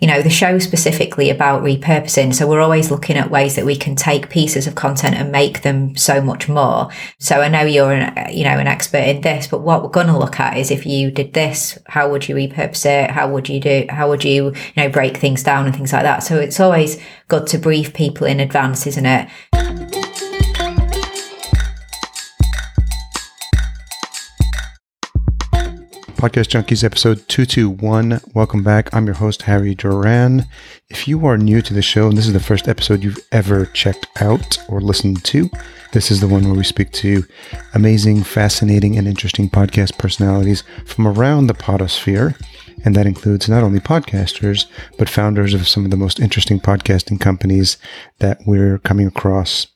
you know, the show specifically about repurposing. So we're always looking at ways that we can take pieces of content and make them so much more. So I know you're an, you know, an expert in this, but what we're going to look at is if you did this, how would you repurpose it? How would you do, how would you, you know, break things down and things like that? So it's always good to brief people in advance, isn't it? Podcast Junkies episode 221. Welcome back. I'm your host, Harry Duran. If you are new to the show and this is the first episode you've ever checked out or listened to, this is the one where we speak to amazing, fascinating, and interesting podcast personalities from around the podosphere and that includes not only podcasters, but founders of some of the most interesting podcasting companies that we're coming across.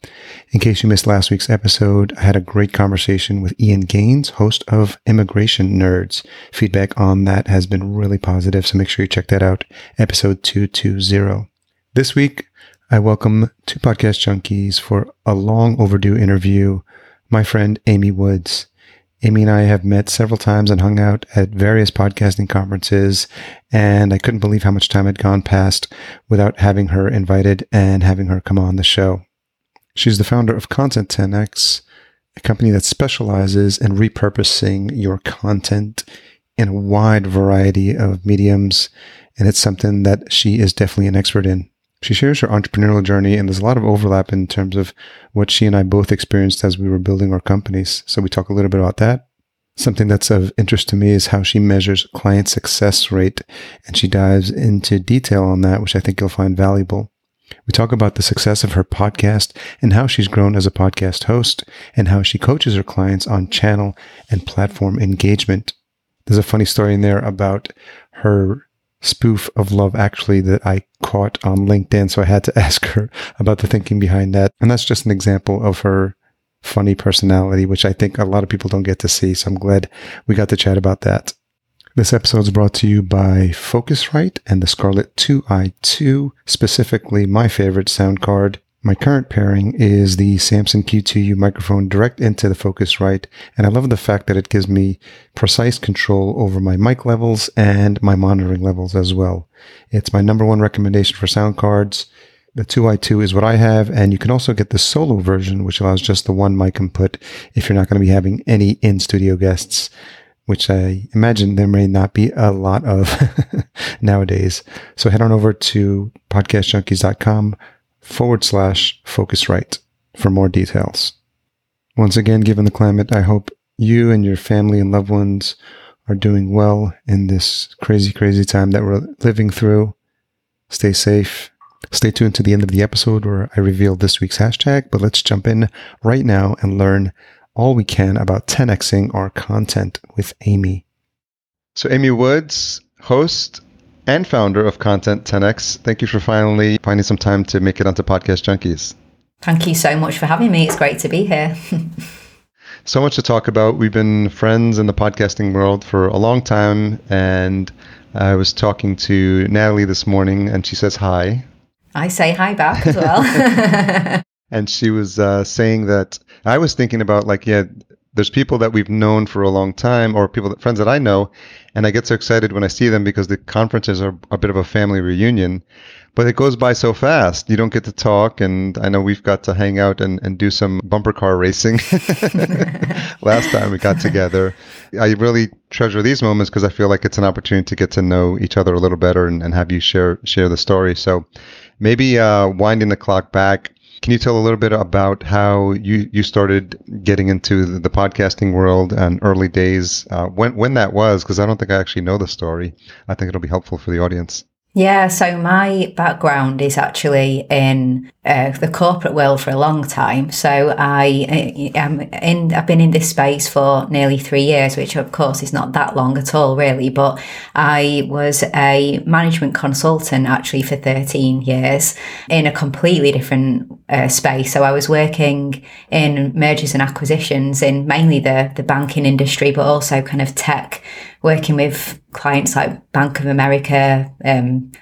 In case you missed last week's episode, I had a great conversation with Ian Gaines, host of Immigration Nerds. Feedback on that has been really positive, so make sure you check that out. Episode 220. This week, I welcome two podcast junkies for a long overdue interview. My friend Amy Woods. Amy and I have met several times and hung out at various podcasting conferences, and I couldn't believe how much time had gone past without having her invited and having her come on the show. She's the founder of Content 10x, a company that specializes in repurposing your content in a wide variety of mediums, and it's something that she is definitely an expert in. She shares her entrepreneurial journey, and there's a lot of overlap in terms of what she and I both experienced as we were building our companies. So we talk a little bit about that. Something that's of interest to me is how she measures client success rate, and she dives into detail on that, which I think you'll find valuable. We talk about the success of her podcast and how she's grown as a podcast host and how she coaches her clients on channel and platform engagement. There's a funny story in there about her spoof of Love Actually that I caught on LinkedIn. So I had to ask her about the thinking behind that. And that's just an example of her funny personality, which I think a lot of people don't get to see. So I'm glad we got to chat about that. This episode is brought to you by Focusrite and the Scarlett 2i2, specifically my favorite sound card. My current pairing is the Samson Q2U microphone direct into the Focusrite, and I love the fact that it gives me precise control over my mic levels and my monitoring levels as well. It's my number one recommendation for sound cards. The 2i2 is what I have, and you can also get the solo version, which allows just the one mic input if you're not going to be having any in studio guests, which I imagine there may not be a lot of nowadays. So head on over to podcastjunkies.com forward slash Focusrite for more details. Once again, given the climate, I hope you and your family and loved ones are doing well in this crazy, crazy time that we're living through. Stay safe. Stay tuned to the end of the episode where I reveal this week's hashtag, but let's jump in right now and learn all we can about 10xing our content with Amy. So, Amy Woods, host and founder of Content 10x. Thank you for finally finding some time to make it onto Podcast Junkies. Thank you so much for having me. It's great to be here. so much to talk about. We've been friends in the podcasting world for a long time, and I was talking to Natalie this morning, and she says hi. I say hi back as well. and she was uh, saying that I was thinking about like, yeah, there's people that we've known for a long time or people that friends that I know and I get so excited when I see them because the conferences are a bit of a family reunion. But it goes by so fast. You don't get to talk and I know we've got to hang out and, and do some bumper car racing. Last time we got together. I really treasure these moments because I feel like it's an opportunity to get to know each other a little better and, and have you share share the story. So maybe uh, winding the clock back can you tell a little bit about how you, you started getting into the, the podcasting world and early days, uh, when, when that was? Because I don't think I actually know the story. I think it'll be helpful for the audience. Yeah, so my background is actually in uh, the corporate world for a long time. So I am in. I've been in this space for nearly three years, which of course is not that long at all, really. But I was a management consultant actually for thirteen years in a completely different uh, space. So I was working in mergers and acquisitions in mainly the the banking industry, but also kind of tech working with clients like Bank of America um,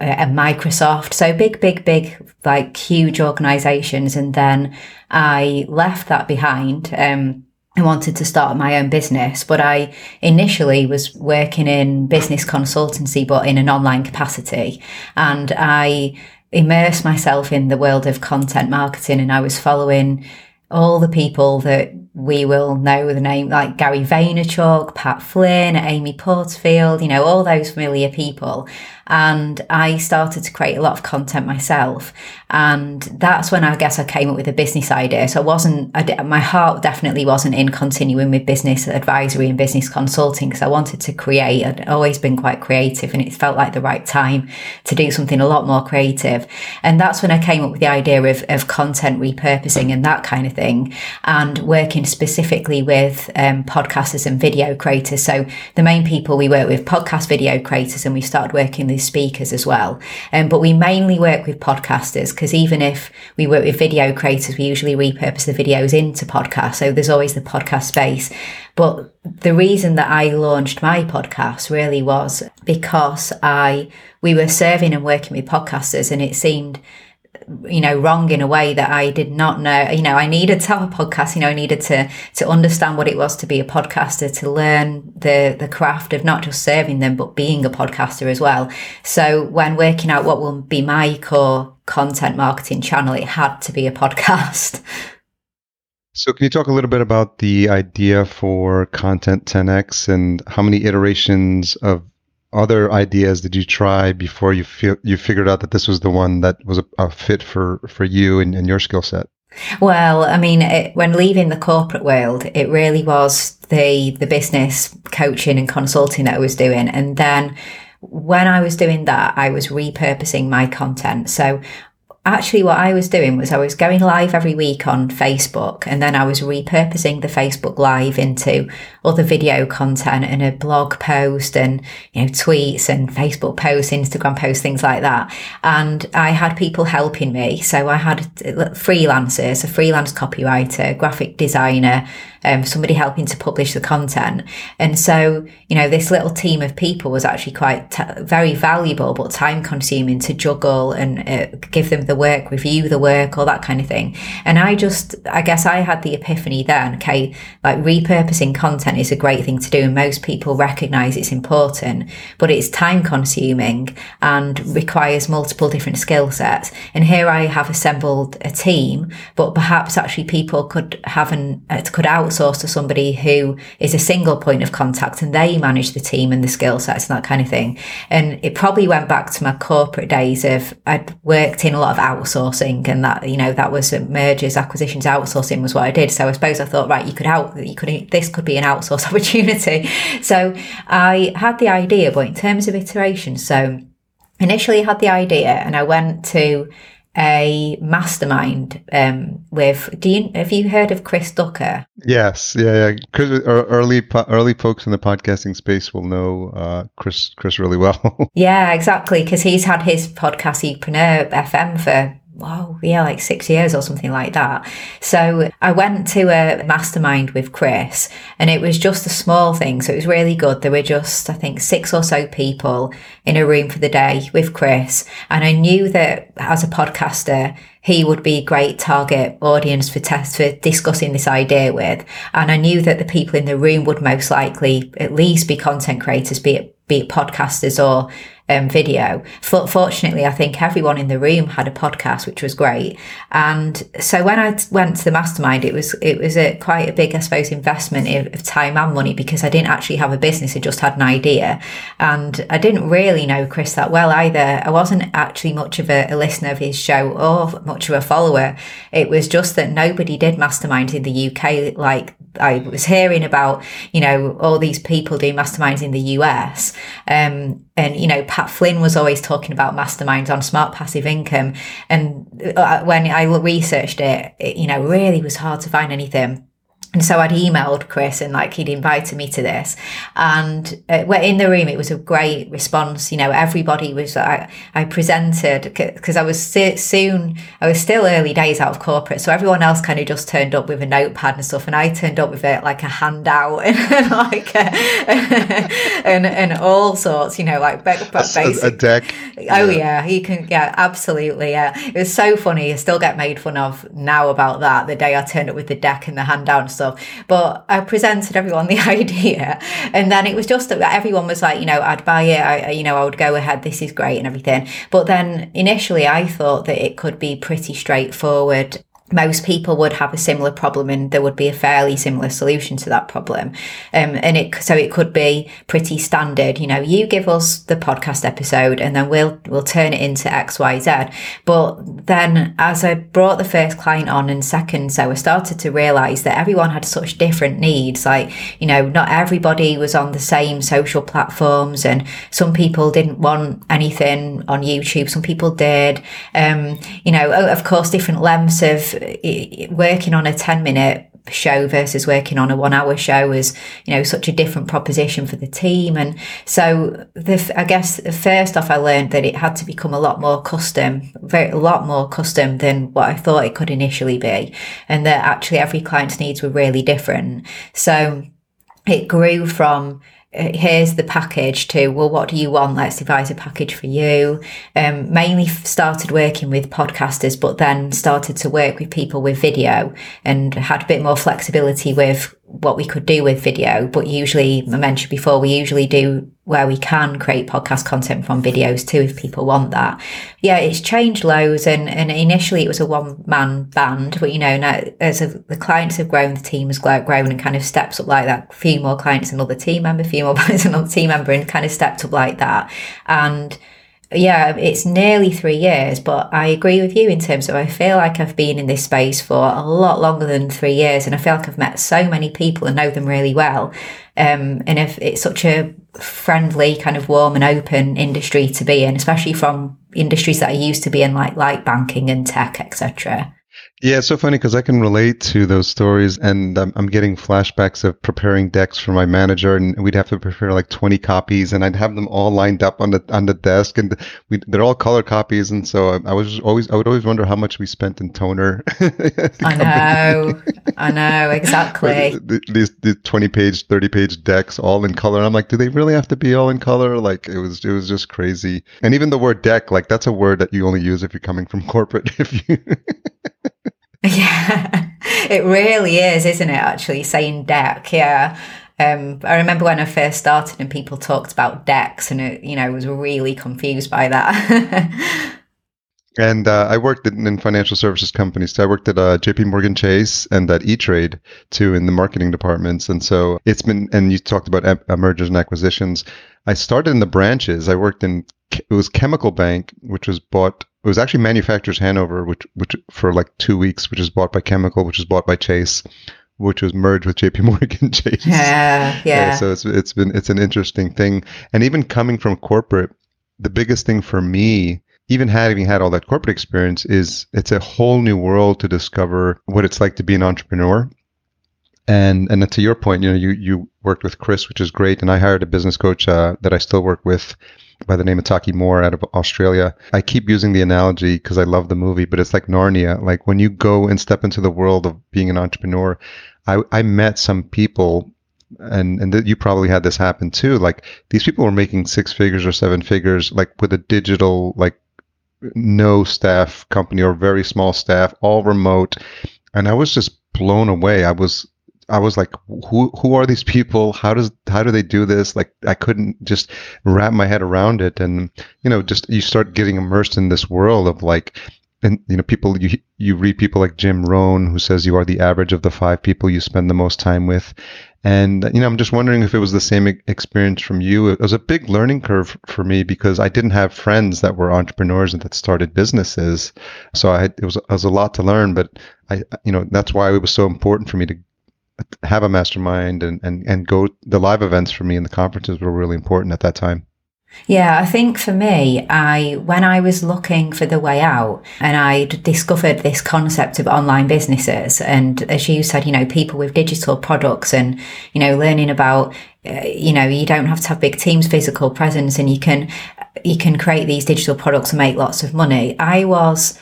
and Microsoft. So big, big, big, like huge organizations. And then I left that behind. Um, I wanted to start my own business, but I initially was working in business consultancy, but in an online capacity. And I immersed myself in the world of content marketing and I was following all the people that we will know the name like Gary Vaynerchuk, Pat Flynn, Amy Porterfield, you know, all those familiar people. And I started to create a lot of content myself. And that's when I guess I came up with a business idea. So I wasn't, I, my heart definitely wasn't in continuing with business advisory and business consulting because I wanted to create. I'd always been quite creative and it felt like the right time to do something a lot more creative. And that's when I came up with the idea of, of content repurposing and that kind of thing and working specifically with um, podcasters and video creators. So the main people we work with, podcast video creators, and we started working with speakers as well. Um, but we mainly work with podcasters because even if we work with video creators, we usually repurpose the videos into podcasts. So there's always the podcast space. But the reason that I launched my podcast really was because I we were serving and working with podcasters and it seemed you know wrong in a way that I did not know. You know I needed to have a podcast you know I needed to to understand what it was to be a podcaster to learn the the craft of not just serving them but being a podcaster as well. So when working out what will be my core content marketing channel it had to be a podcast. So, can you talk a little bit about the idea for Content 10x and how many iterations of other ideas did you try before you feel you figured out that this was the one that was a, a fit for for you and, and your skill set? Well, I mean, it, when leaving the corporate world, it really was the the business coaching and consulting that I was doing, and then when I was doing that, I was repurposing my content. So actually what I was doing was I was going live every week on Facebook and then I was repurposing the Facebook live into other video content and a blog post and you know tweets and Facebook posts, Instagram posts, things like that. And I had people helping me. So I had uh, freelancers, a freelance copywriter, graphic designer, um, somebody helping to publish the content. And so, you know, this little team of people was actually quite t- very valuable, but time consuming to juggle and uh, give them the work, review the work, all that kind of thing. And I just, I guess I had the epiphany then, okay, like repurposing content is a great thing to do. And most people recognize it's important, but it's time consuming and requires multiple different skill sets. And here I have assembled a team, but perhaps actually people could have an, uh, could outsource to somebody who is a single point of contact and they manage the team and the skill sets and that kind of thing. And it probably went back to my corporate days of I'd worked in a lot of outsourcing and that, you know, that was uh, mergers, acquisitions, outsourcing was what I did. So I suppose I thought, right, you could out, you could, this could be an outsource opportunity. So I had the idea, but in terms of iteration, so initially I had the idea and I went to a mastermind um, with. Do you have you heard of Chris Ducker? Yes, yeah, yeah. Chris, early early folks in the podcasting space will know uh, Chris Chris really well. yeah, exactly, because he's had his podcast Youpreneur FM for wow, yeah, like six years or something like that. So I went to a mastermind with Chris and it was just a small thing. So it was really good. There were just, I think, six or so people in a room for the day with Chris. And I knew that as a podcaster, he would be a great target audience for test for discussing this idea with. And I knew that the people in the room would most likely at least be content creators, be it, be it podcasters or um, video. Fortunately, I think everyone in the room had a podcast, which was great. And so when I went to the mastermind, it was it was a quite a big, I suppose, investment of time and money because I didn't actually have a business; I just had an idea, and I didn't really know Chris that well either. I wasn't actually much of a, a listener of his show or much of a follower. It was just that nobody did masterminds in the UK like I was hearing about, you know, all these people doing masterminds in the US. Um, and, you know, Pat Flynn was always talking about masterminds on smart passive income. And uh, when I researched it, it, you know, really was hard to find anything and so I'd emailed Chris and like he'd invited me to this. And uh, we're in the room, it was a great response. You know, everybody was, I, I presented because I was soon, I was still early days out of corporate. So everyone else kind of just turned up with a notepad and stuff. And I turned up with it like a handout and like, a, and, and all sorts, you know, like basic. A, a deck. Oh yeah. you can, yeah, absolutely. Yeah. It was so funny. I still get made fun of now about that. The day I turned up with the deck and the handout stuff. But I presented everyone the idea, and then it was just that everyone was like, you know, I'd buy it. I, you know, I would go ahead. This is great and everything. But then initially, I thought that it could be pretty straightforward most people would have a similar problem and there would be a fairly similar solution to that problem. Um, and it, so it could be pretty standard. You know, you give us the podcast episode and then we'll, we'll turn it into X, Y, Z. But then as I brought the first client on and second, so I started to realize that everyone had such different needs. Like, you know, not everybody was on the same social platforms and some people didn't want anything on YouTube. Some people did. Um, you know, of course, different lengths of, working on a 10 minute show versus working on a one hour show is you know such a different proposition for the team. And so the i guess first off i learned that it had to become a lot more custom very a lot more custom than what i thought it could initially be and that actually every client's needs were really different. So it grew from here's the package to well what do you want let's devise a package for you um, mainly started working with podcasters but then started to work with people with video and had a bit more flexibility with what we could do with video. But usually, I mentioned before, we usually do where we can create podcast content from videos too, if people want that. Yeah, it's changed loads. And, and initially it was a one man band, but you know, now as a, the clients have grown, the team has grown and kind of steps up like that. A few more clients, another team member, a few more clients, another team member, and kind of stepped up like that. And yeah, it's nearly three years, but I agree with you in terms of I feel like I've been in this space for a lot longer than three years, and I feel like I've met so many people and know them really well. Um, and if it's such a friendly, kind of warm and open industry to be in, especially from industries that I used to be in, like like banking and tech, etc. Yeah, it's so funny because I can relate to those stories, and I'm, I'm, getting flashbacks of preparing decks for my manager, and we'd have to prepare like 20 copies, and I'd have them all lined up on the on the desk, and we, they're all color copies, and so I, I, was always I would always wonder how much we spent in toner. I know, I know exactly. these these 20 page, 30 page decks, all in color. And I'm like, do they really have to be all in color? Like it was it was just crazy, and even the word deck, like that's a word that you only use if you're coming from corporate. If you Yeah, it really is, isn't it? Actually, saying deck, yeah. Um, I remember when I first started and people talked about decks, and it, you know, was really confused by that. and uh, I worked in, in, financial services companies. So I worked at uh, J.P. Morgan Chase and at E Trade too in the marketing departments. And so it's been. And you talked about uh, mergers and acquisitions. I started in the branches. I worked in it was Chemical Bank, which was bought it was actually Manufacturers Hanover, which which for like two weeks, which was bought by Chemical, which was bought by Chase, which was merged with J.P. Morgan Chase. Yeah, yeah. so it's it's been it's an interesting thing, and even coming from corporate, the biggest thing for me, even having had all that corporate experience, is it's a whole new world to discover what it's like to be an entrepreneur. And and to your point, you know, you you worked with Chris, which is great, and I hired a business coach uh, that I still work with by the name of Taki Moore out of Australia. I keep using the analogy because I love the movie, but it's like Narnia. Like when you go and step into the world of being an entrepreneur, I, I met some people and and th- you probably had this happen too. Like these people were making six figures or seven figures, like with a digital, like no staff company or very small staff, all remote, and I was just blown away. I was I was like, who who are these people? How does how do they do this? Like I couldn't just wrap my head around it. And you know, just you start getting immersed in this world of like, and you know, people you you read people like Jim Rohn who says you are the average of the five people you spend the most time with. And you know, I'm just wondering if it was the same experience from you. It was a big learning curve for me because I didn't have friends that were entrepreneurs and that started businesses. So I had, it was it was a lot to learn, but I you know that's why it was so important for me to have a mastermind and, and, and go the live events for me and the conferences were really important at that time. Yeah, I think for me, I when I was looking for the way out and I discovered this concept of online businesses and as you said, you know, people with digital products and you know, learning about uh, you know, you don't have to have big teams physical presence and you can you can create these digital products and make lots of money. I was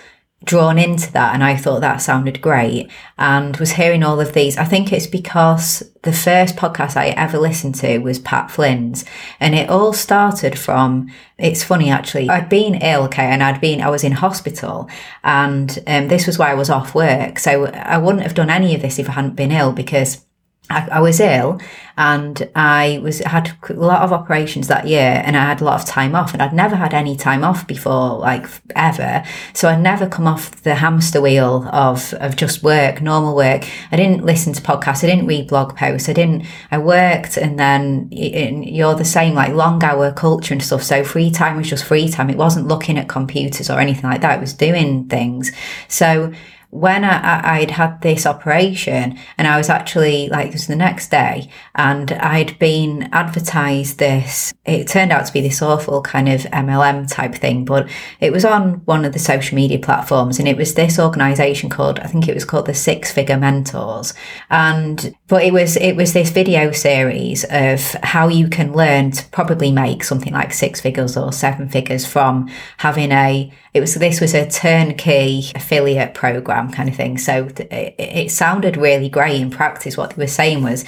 drawn into that and I thought that sounded great and was hearing all of these. I think it's because the first podcast I ever listened to was Pat Flynn's and it all started from, it's funny actually, I'd been ill, okay, and I'd been, I was in hospital and um, this was why I was off work. So I wouldn't have done any of this if I hadn't been ill because I, I, was ill and I was had a lot of operations that year and I had a lot of time off and I'd never had any time off before like ever. So I'd never come off the hamster wheel of of just work normal work. I didn't listen to podcasts. I didn't read blog posts. I didn't I worked and then you're the same like long hour culture and stuff. So free time was just free time. It wasn't looking at computers or anything like that. It was doing things. So when I, would had this operation and I was actually like, it was the next day and I'd been advertised this, it turned out to be this awful kind of MLM type thing, but it was on one of the social media platforms and it was this organization called, I think it was called the Six Figure Mentors. And, but it was, it was this video series of how you can learn to probably make something like six figures or seven figures from having a, it was, this was a turnkey affiliate program kind of thing. So it, it sounded really great in practice. What they were saying was,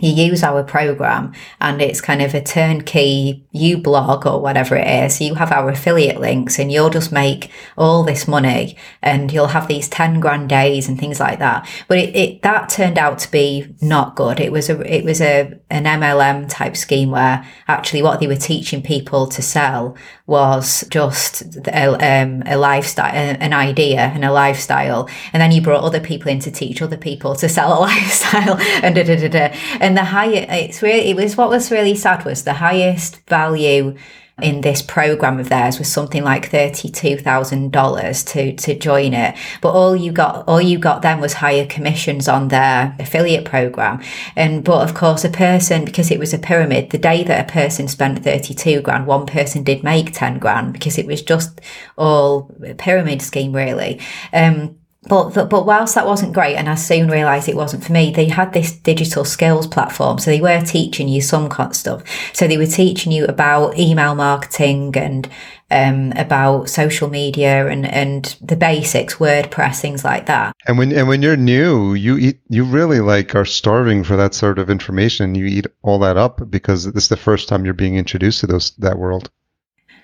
you use our program and it's kind of a turnkey you blog or whatever it is you have our affiliate links and you'll just make all this money and you'll have these 10 grand days and things like that but it, it that turned out to be not good it was a it was a an mlm type scheme where actually what they were teaching people to sell was just a, um, a lifestyle, an idea and a lifestyle. And then you brought other people in to teach other people to sell a lifestyle and da, da, da, da. And the higher, it's really, it was what was really sad was the highest value in this program of theirs was something like $32,000 to, to join it. But all you got, all you got then was higher commissions on their affiliate program. And, but of course, a person, because it was a pyramid, the day that a person spent 32 grand, one person did make 10 grand because it was just all pyramid scheme really. Um, but but whilst that wasn't great, and I soon realised it wasn't for me, they had this digital skills platform. So they were teaching you some kind of stuff. So they were teaching you about email marketing and um, about social media and and the basics, WordPress, things like that. And when and when you're new, you eat you really like are starving for that sort of information. You eat all that up because this is the first time you're being introduced to those that world.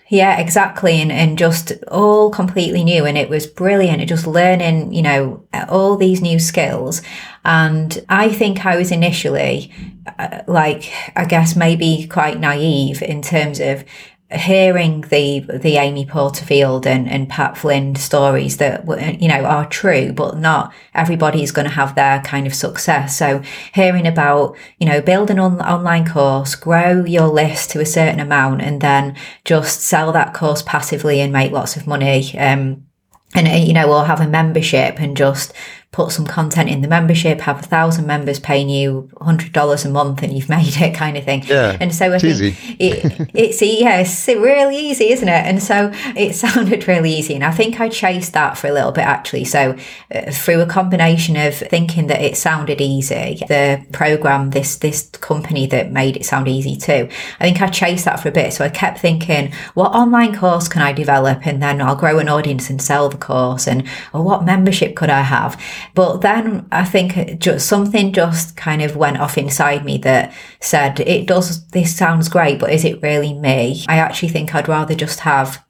Yeah, exactly. And, and just all completely new. And it was brilliant. Just learning, you know, all these new skills. And I think I was initially, uh, like, I guess maybe quite naive in terms of hearing the the Amy Porterfield and, and Pat Flynn stories that you know are true, but not everybody is going to have their kind of success. So hearing about you know build an on, online course, grow your list to a certain amount, and then just sell that course passively and make lots of money. Um, and you know, or have a membership and just put some content in the membership, have a thousand members paying you hundred dollars a month, and you've made it, kind of thing. Yeah, and so I it's think easy. it, it's yeah, it's really easy, isn't it? And so it sounded really easy, and I think I chased that for a little bit actually. So uh, through a combination of thinking that it sounded easy, the program, this this company that made it sound easy too, I think I chased that for a bit. So I kept thinking, what online course can I develop, and then I'll grow an audience and sell the course, and or what membership could I have? But then I think just something just kind of went off inside me that said, it does, this sounds great, but is it really me? I actually think I'd rather just have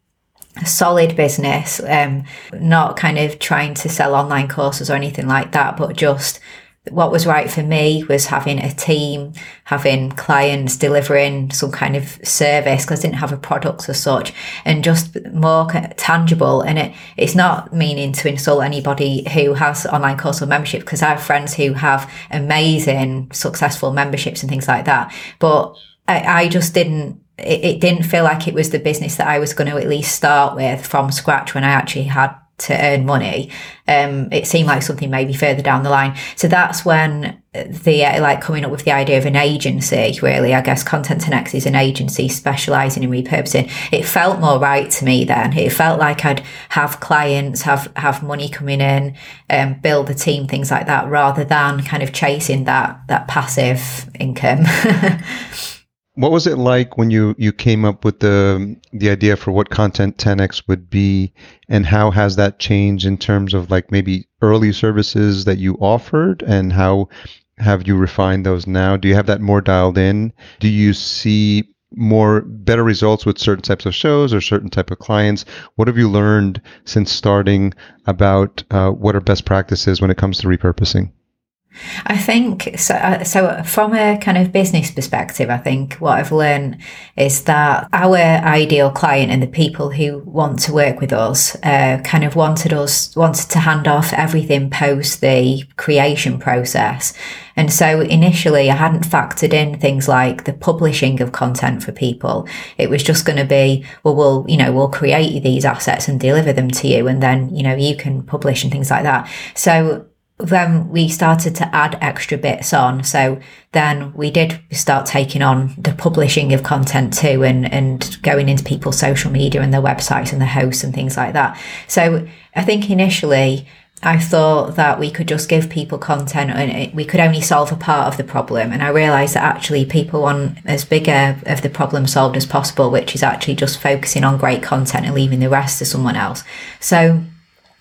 a solid business, um, not kind of trying to sell online courses or anything like that, but just what was right for me was having a team, having clients delivering some kind of service because I didn't have a product as such and just more tangible. And it, it's not meaning to insult anybody who has online course or membership because I have friends who have amazing, successful memberships and things like that. But I, I just didn't it, it, didn't feel like it was the business that I was going to at least start with from scratch when I actually had to earn money. Um, it seemed like something maybe further down the line. So that's when the uh, like coming up with the idea of an agency. Really, I guess Content 10x is an agency specialising in repurposing. It felt more right to me then. It felt like I'd have clients, have have money coming in, um, build a team, things like that, rather than kind of chasing that that passive income. what was it like when you you came up with the the idea for what content 10x would be? And how has that changed in terms of like maybe early services that you offered? And how have you refined those now? Do you have that more dialed in? Do you see more better results with certain types of shows or certain type of clients? What have you learned since starting about uh, what are best practices when it comes to repurposing I think so. Uh, so, from a kind of business perspective, I think what I've learned is that our ideal client and the people who want to work with us uh, kind of wanted us wanted to hand off everything post the creation process. And so initially I hadn't factored in things like the publishing of content for people. It was just going to be, well, we'll, you know, we'll create these assets and deliver them to you. And then, you know, you can publish and things like that. So then we started to add extra bits on. So then we did start taking on the publishing of content too and, and going into people's social media and their websites and their hosts and things like that. So I think initially I thought that we could just give people content and we could only solve a part of the problem. And I realized that actually people want as big a, of the problem solved as possible, which is actually just focusing on great content and leaving the rest to someone else. So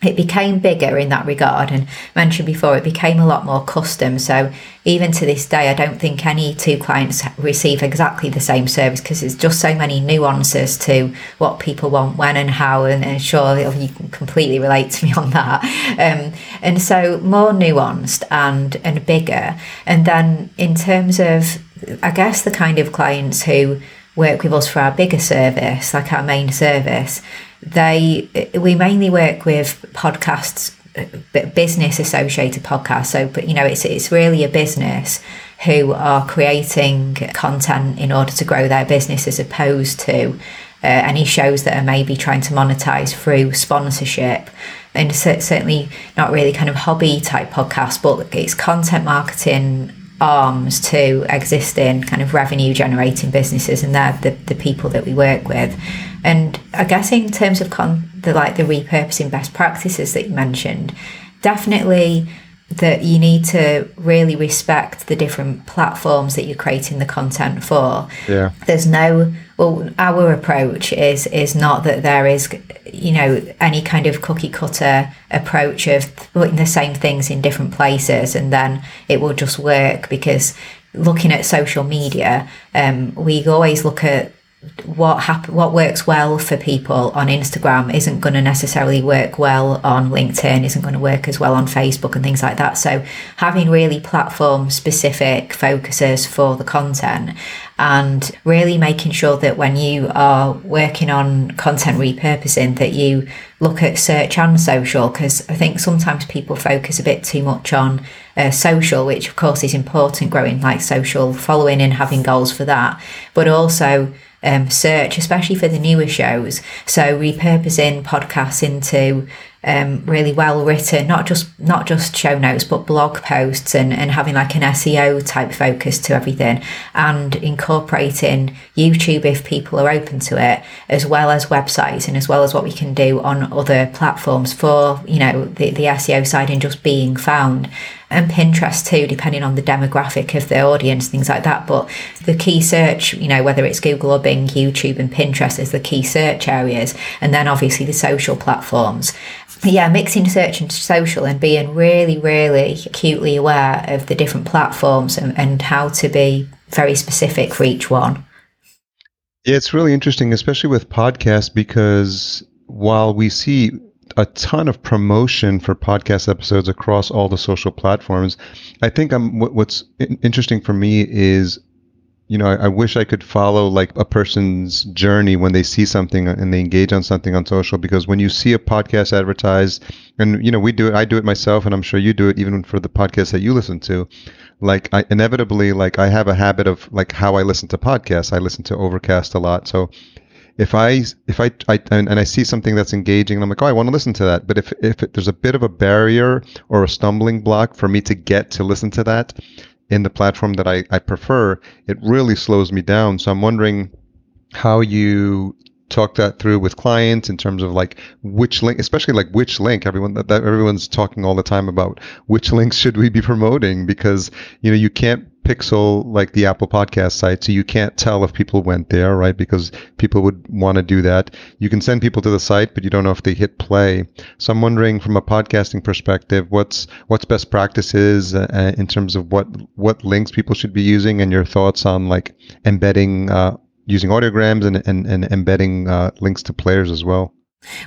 it became bigger in that regard and mentioned before it became a lot more custom. So even to this day i don't think any two clients receive exactly the same service because there's just so many nuances to what people want when and how and, and sure you can completely relate to me on that. Um, and so more nuanced and and bigger. And then in terms of i guess the kind of clients who work with us for our bigger service like our main service they we mainly work with podcasts business associated podcasts. So but you know it's it's really a business who are creating content in order to grow their business as opposed to uh, any shows that are maybe trying to monetize through sponsorship. And certainly not really kind of hobby type podcasts but it's content marketing arms to existing kind of revenue generating businesses and they're the, the people that we work with and i guess in terms of con- the like the repurposing best practices that you mentioned definitely that you need to really respect the different platforms that you're creating the content for. Yeah. There's no well our approach is is not that there is you know any kind of cookie cutter approach of putting the same things in different places and then it will just work because looking at social media um, we always look at what happen, what works well for people on Instagram isn't going to necessarily work well on LinkedIn, isn't going to work as well on Facebook and things like that. So having really platform specific focuses for the content and really making sure that when you are working on content repurposing that you look at search and social because I think sometimes people focus a bit too much on uh, social, which of course is important, growing like social following and having goals for that, but also um, search, especially for the newer shows. So repurposing podcasts into um, really well written, not just not just show notes, but blog posts and, and having like an SEO type focus to everything and incorporating YouTube if people are open to it, as well as websites and as well as what we can do on other platforms for, you know, the, the SEO side and just being found and Pinterest too, depending on the demographic of the audience, things like that. But the key search, you know, whether it's Google or Bing, YouTube and Pinterest is the key search areas. And then obviously the social platforms. yeah, mixing search and social and being really, really acutely aware of the different platforms and, and how to be very specific for each one. Yeah, it's really interesting, especially with podcasts, because while we see a ton of promotion for podcast episodes across all the social platforms. I think I'm, what's interesting for me is, you know, I, I, wish I could follow like a person's journey when they see something and they engage on something on social. Because when you see a podcast advertised, and you know, we do it, I do it myself, and I'm sure you do it even for the podcast that you listen to. Like I inevitably, like I have a habit of like how I listen to podcasts. I listen to Overcast a lot, so if I if I, I and, and, I see something that's engaging, I'm like, oh, I want to listen to that. But if if it, there's a bit of a barrier or a stumbling block for me to get to listen to that in the platform that I, I prefer, it really slows me down. So I'm wondering how you talk that through with clients in terms of like which link, especially like which link. Everyone that, that everyone's talking all the time about which links should we be promoting because you know you can't pixel like the Apple podcast site. So you can't tell if people went there, right? Because people would want to do that. You can send people to the site, but you don't know if they hit play. So I'm wondering from a podcasting perspective, what's, what's best practices uh, in terms of what, what links people should be using and your thoughts on like embedding, uh, using audiograms and, and, and embedding uh, links to players as well.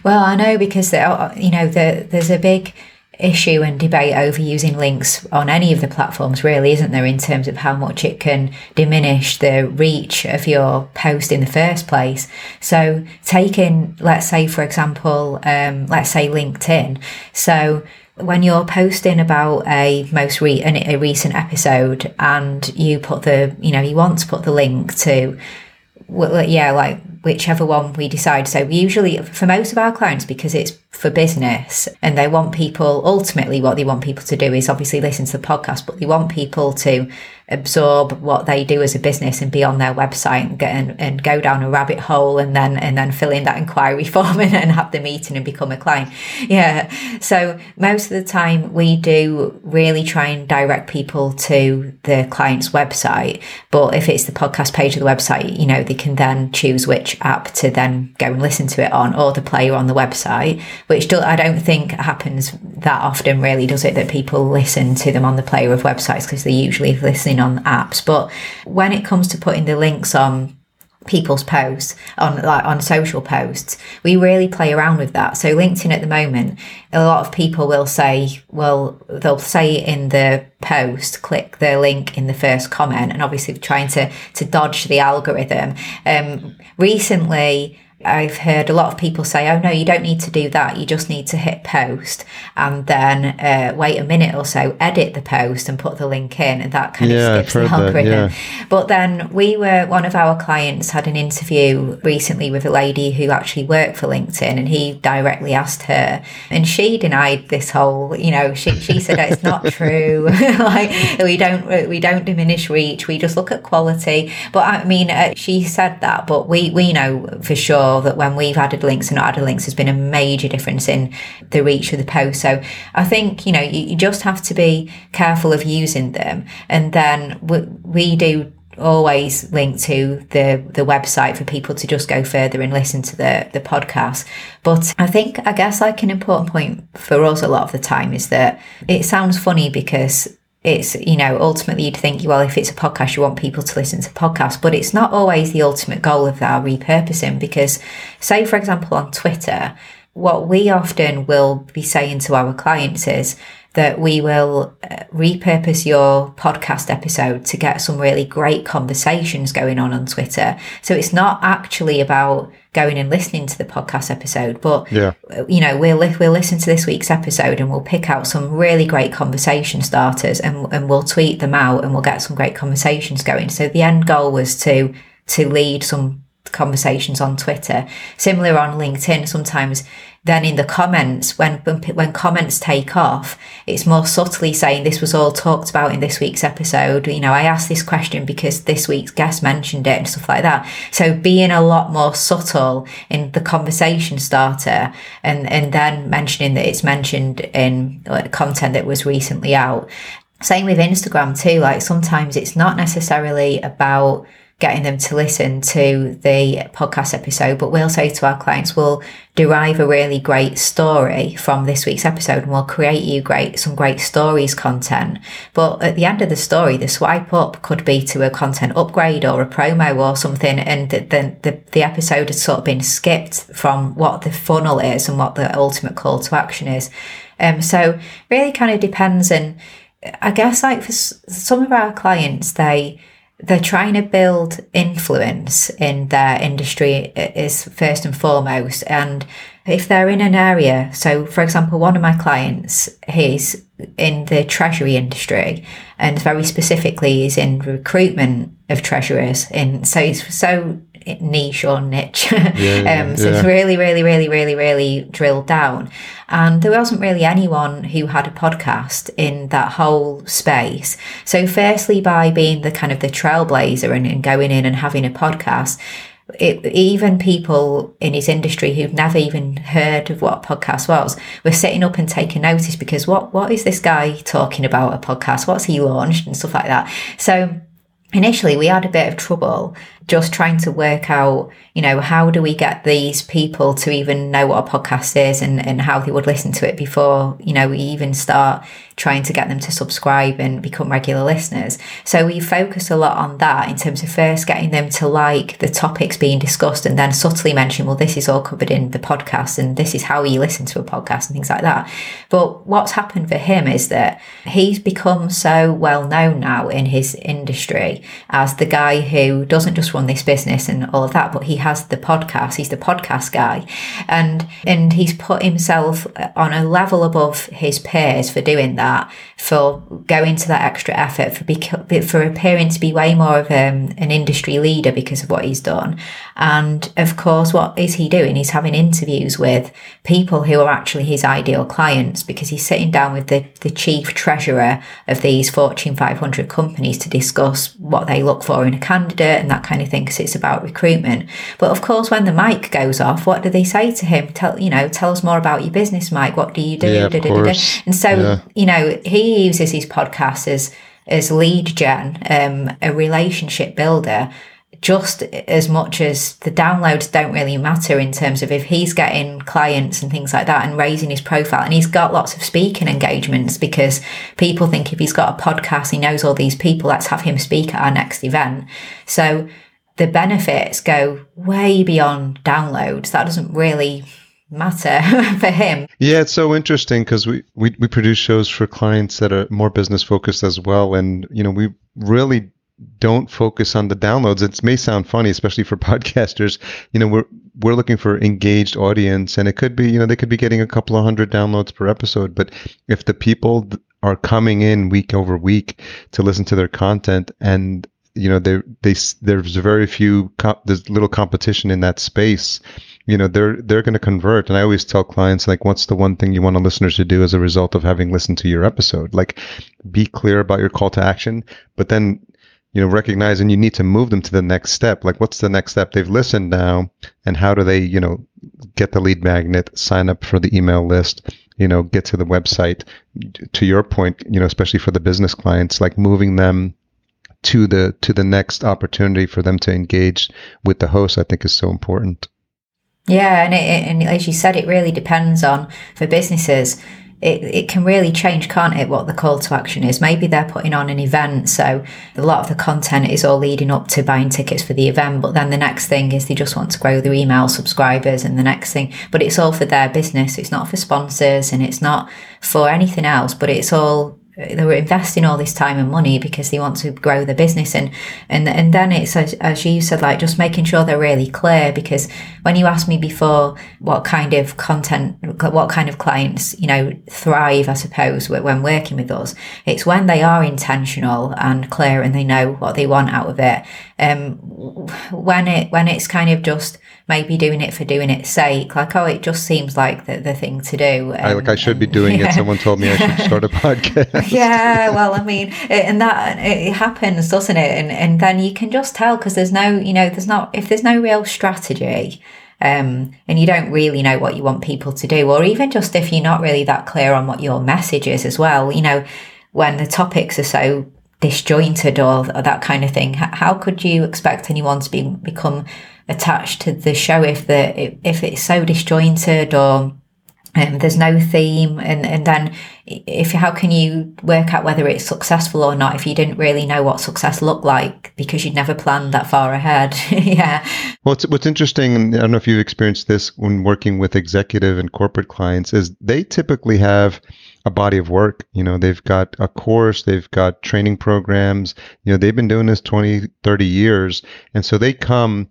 Well, I know because, there, you know, the, there's a big, issue and debate over using links on any of the platforms, really, isn't there, in terms of how much it can diminish the reach of your post in the first place. So, taking, let's say, for example, um, let's say LinkedIn. So, when you're posting about a most re- a recent episode and you put the, you know, you want to put the link to, well, yeah, like whichever one we decide. So usually for most of our clients, because it's for business and they want people ultimately what they want people to do is obviously listen to the podcast, but they want people to absorb what they do as a business and be on their website and get and, and go down a rabbit hole and then and then fill in that inquiry form and, and have the meeting and become a client. Yeah. So most of the time we do really try and direct people to the client's website. But if it's the podcast page of the website, you know, they can then choose which app to then go and listen to it on or the player on the website, which do, I don't think happens that often really, does it? That people listen to them on the player of websites because they're usually listening on apps. But when it comes to putting the links on people's posts on like on social posts. We really play around with that. So linkedin at the moment a lot of people will say well they'll say in the post click the link in the first comment and obviously trying to to dodge the algorithm. Um recently I've heard a lot of people say, oh no, you don't need to do that. You just need to hit post and then uh, wait a minute or so, edit the post and put the link in. And that kind yeah, of skips the algorithm. That, yeah. But then we were, one of our clients had an interview recently with a lady who actually worked for LinkedIn and he directly asked her and she denied this whole, you know, she, she said it's not true. like we don't, we don't diminish reach. We just look at quality. But I mean, uh, she said that, but we, we know for sure that when we've added links and not added links, there's been a major difference in the reach of the post. So I think, you know, you, you just have to be careful of using them. And then we, we do always link to the the website for people to just go further and listen to the the podcast but i think i guess like an important point for us a lot of the time is that it sounds funny because it's you know ultimately you'd think well if it's a podcast you want people to listen to podcasts but it's not always the ultimate goal of our repurposing because say for example on twitter what we often will be saying to our clients is that we will uh, repurpose your podcast episode to get some really great conversations going on on Twitter. So it's not actually about going and listening to the podcast episode, but yeah. you know, we'll we'll listen to this week's episode and we'll pick out some really great conversation starters and and we'll tweet them out and we'll get some great conversations going. So the end goal was to to lead some conversations on Twitter. Similar on LinkedIn, sometimes then in the comments, when, when comments take off, it's more subtly saying this was all talked about in this week's episode. You know, I asked this question because this week's guest mentioned it and stuff like that. So being a lot more subtle in the conversation starter and, and then mentioning that it's mentioned in like, content that was recently out. Same with Instagram too. Like sometimes it's not necessarily about getting them to listen to the podcast episode, but we'll say to our clients, we'll derive a really great story from this week's episode and we'll create you great, some great stories content. But at the end of the story, the swipe up could be to a content upgrade or a promo or something. And the, the, the, the episode has sort of been skipped from what the funnel is and what the ultimate call to action is. Um, so really kind of depends. And I guess like for some of our clients, they, they're trying to build influence in their industry is first and foremost and if they're in an area so for example one of my clients he's in the treasury industry and very specifically is in recruitment of treasurers in so it's so niche or niche. Yeah, um, so yeah. it's really, really, really, really, really drilled down. And there wasn't really anyone who had a podcast in that whole space. So firstly, by being the kind of the trailblazer and, and going in and having a podcast, it, even people in his industry who've never even heard of what a podcast was were sitting up and taking notice because what what is this guy talking about a podcast? What's he launched and stuff like that. So initially we had a bit of trouble just trying to work out, you know, how do we get these people to even know what a podcast is and, and how they would listen to it before, you know, we even start trying to get them to subscribe and become regular listeners. So we focus a lot on that in terms of first getting them to like the topics being discussed and then subtly mention, well, this is all covered in the podcast and this is how you listen to a podcast and things like that. But what's happened for him is that he's become so well known now in his industry as the guy who doesn't just run this business and all of that, but he has the podcast. He's the podcast guy, and and he's put himself on a level above his peers for doing that, for going to that extra effort, for bec- for appearing to be way more of um, an industry leader because of what he's done. And of course, what is he doing? He's having interviews with people who are actually his ideal clients because he's sitting down with the, the chief treasurer of these Fortune 500 companies to discuss what they look for in a candidate and that kind of thing because it's about recruitment. But of course, when the mic goes off, what do they say to him? Tell you know, tell us more about your business, Mike. What do you do? Yeah, da, da, da, and so yeah. you know, he uses his podcast as as lead gen, um, a relationship builder just as much as the downloads don't really matter in terms of if he's getting clients and things like that and raising his profile and he's got lots of speaking engagements because people think if he's got a podcast he knows all these people let's have him speak at our next event so the benefits go way beyond downloads. That doesn't really matter for him. Yeah, it's so interesting because we, we we produce shows for clients that are more business focused as well, and you know we really don't focus on the downloads. It may sound funny, especially for podcasters. You know, we're we're looking for engaged audience, and it could be you know they could be getting a couple of hundred downloads per episode, but if the people are coming in week over week to listen to their content and you know, they, they, there's very few, there's little competition in that space. You know, they're, they're going to convert. And I always tell clients, like, what's the one thing you want a listener to do as a result of having listened to your episode? Like, be clear about your call to action, but then, you know, recognizing you need to move them to the next step. Like, what's the next step? They've listened now, and how do they, you know, get the lead magnet, sign up for the email list, you know, get to the website. To your point, you know, especially for the business clients, like moving them to the to the next opportunity for them to engage with the host, I think is so important. Yeah, and it, and as you said, it really depends on for businesses. It, it can really change, can't it? What the call to action is. Maybe they're putting on an event, so a lot of the content is all leading up to buying tickets for the event. But then the next thing is they just want to grow their email subscribers, and the next thing, but it's all for their business. It's not for sponsors, and it's not for anything else. But it's all they were investing all this time and money because they want to grow the business. And and and then it's as, as you said like just making sure they're really clear because when you asked me before what kind of content what kind of clients you know thrive i suppose when working with us it's when they are intentional and clear and they know what they want out of it. Um when it when it's kind of just maybe doing it for doing its sake. Like, oh, it just seems like the, the thing to do. I, like I should be doing yeah. it. Someone told me I should start a podcast. yeah, well, I mean, and that it happens, doesn't it? And and then you can just tell because there's no, you know, there's not if there's no real strategy. Um, and you don't really know what you want people to do, or even just if you're not really that clear on what your message is as well, you know, when the topics are so disjointed or, or that kind of thing, how could you expect anyone to be become attached to the show if the if it's so disjointed or um, there's no theme. And, and then if how can you work out whether it's successful or not if you didn't really know what success looked like because you'd never planned that far ahead? Yeah. Well what's, what's interesting and i don't know if you've experienced this when working with executive and corporate clients is they typically have a body of work. You know they've got a course they've got training programs. You know they've been doing this 20 30 years. And so they come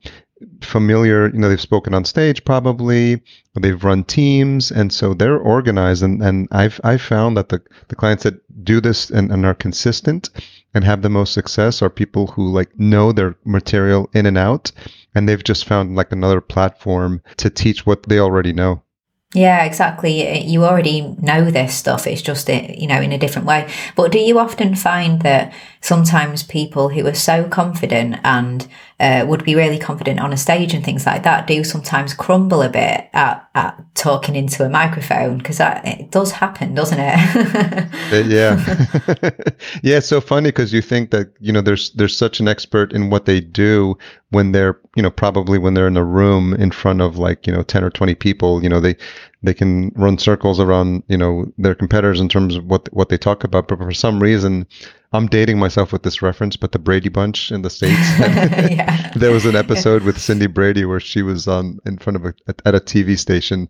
familiar you know they've spoken on stage probably they've run teams and so they're organized and, and i've i've found that the, the clients that do this and, and are consistent and have the most success are people who like know their material in and out and they've just found like another platform to teach what they already know Yeah, exactly. You already know this stuff. It's just, eh, you know, in a different way. But do you often find that sometimes people who are so confident and uh, would be really confident on a stage and things like that do sometimes crumble a bit at, at talking into a microphone? Because it does happen, doesn't it? Uh, yeah. yeah, it's so funny because you think that, you know, there's, there's such an expert in what they do when they're, you know, probably when they're in a room in front of like, you know, 10 or 20 people, you know, they, they can run circles around you know their competitors in terms of what what they talk about but for some reason i'm dating myself with this reference but the brady bunch in the states. There was an episode with cindy brady where she was on in front of a at a tv station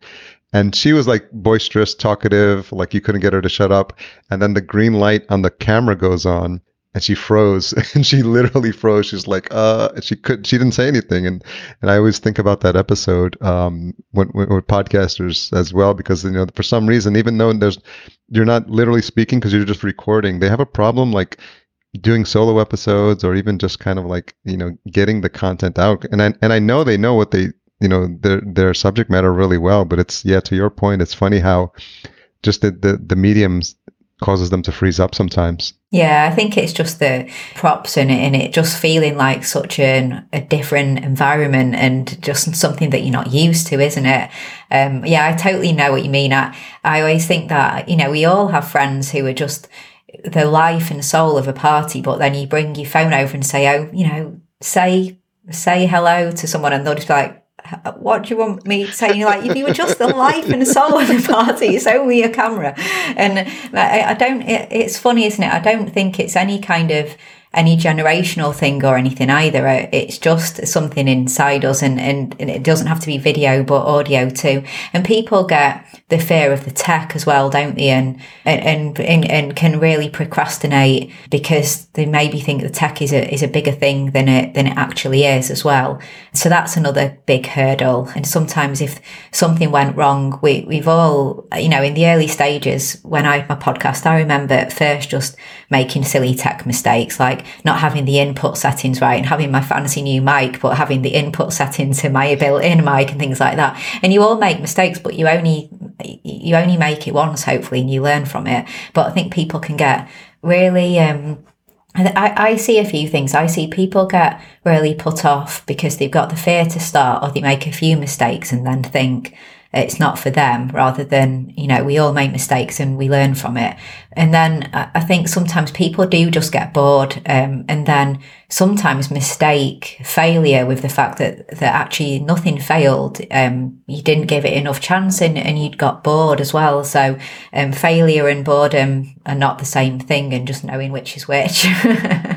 and she was like boisterous talkative like you couldn't get her to shut up and then the green light on the camera goes on and she froze and she literally froze. She's like uh she could she didn't say anything. And and i always think about that episode um when, when with podcasters as well because you know for some reason even though there's you're not literally speaking because you're just recording they have a problem like doing solo episodes or even just kind of like you know getting the content out. And i and i know they know what they you know their their subject matter really well but it's yeah to your point it's funny how just the the, the mediums causes them to freeze up sometimes. Yeah, I think it's just the props and it, and it just feeling like such an, a different environment and just something that you're not used to, isn't it? Um, yeah, I totally know what you mean. I, I always think that, you know, we all have friends who are just the life and soul of a party, but then you bring your phone over and say, oh, you know, say, say hello to someone and they'll just be like, what do you want me to say? Like, if you were just the life and soul of the party, it's only a camera. And I, I don't, it, it's funny, isn't it? I don't think it's any kind of any generational thing or anything either. Uh, it's just something inside us and, and, and, it doesn't have to be video, but audio too. And people get the fear of the tech as well, don't they? And, and, and, and can really procrastinate because they maybe think the tech is a, is a bigger thing than it, than it actually is as well. So that's another big hurdle. And sometimes if something went wrong, we, we've all, you know, in the early stages when I had my podcast, I remember at first just making silly tech mistakes like not having the input settings right and having my fancy new mic, but having the input settings to my built-in mic and things like that. And you all make mistakes, but you only you only make it once, hopefully, and you learn from it. But I think people can get really. Um, I, I see a few things. I see people get really put off because they've got the fear to start, or they make a few mistakes and then think, it's not for them rather than, you know, we all make mistakes and we learn from it. And then I think sometimes people do just get bored. Um, and then sometimes mistake failure with the fact that, that actually nothing failed. Um, you didn't give it enough chance and, and you'd got bored as well. So, um, failure and boredom are not the same thing and just knowing which is which.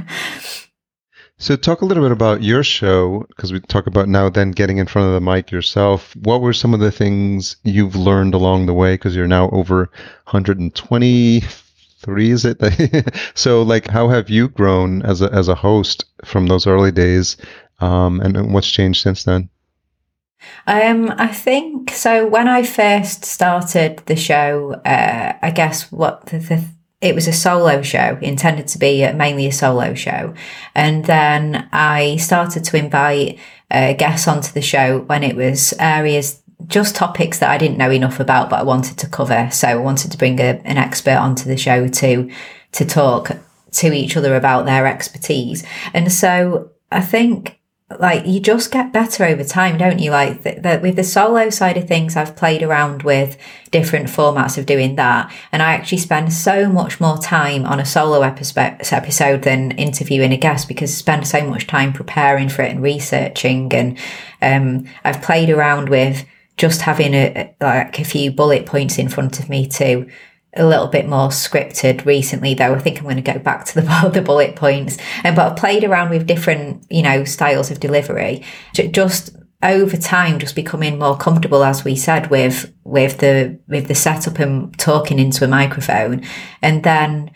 So, talk a little bit about your show because we talk about now then getting in front of the mic yourself. What were some of the things you've learned along the way? Because you're now over 123, is it? so, like, how have you grown as a as a host from those early days, um, and what's changed since then? Um, I think so. When I first started the show, uh, I guess what the, the it was a solo show, intended to be mainly a solo show. And then I started to invite uh, guests onto the show when it was areas, just topics that I didn't know enough about, but I wanted to cover. So I wanted to bring a, an expert onto the show to, to talk to each other about their expertise. And so I think like you just get better over time, don't you? Like that with the solo side of things, I've played around with different formats of doing that, and I actually spend so much more time on a solo episode than interviewing a guest because I spend so much time preparing for it and researching. And um, I've played around with just having a like a few bullet points in front of me to a little bit more scripted recently though. I think i'm going to go back to the, the bullet points. And but i've played around with different you know styles of delivery. Just over time just becoming more comfortable as we said with with the with the setup and talking into a microphone. And then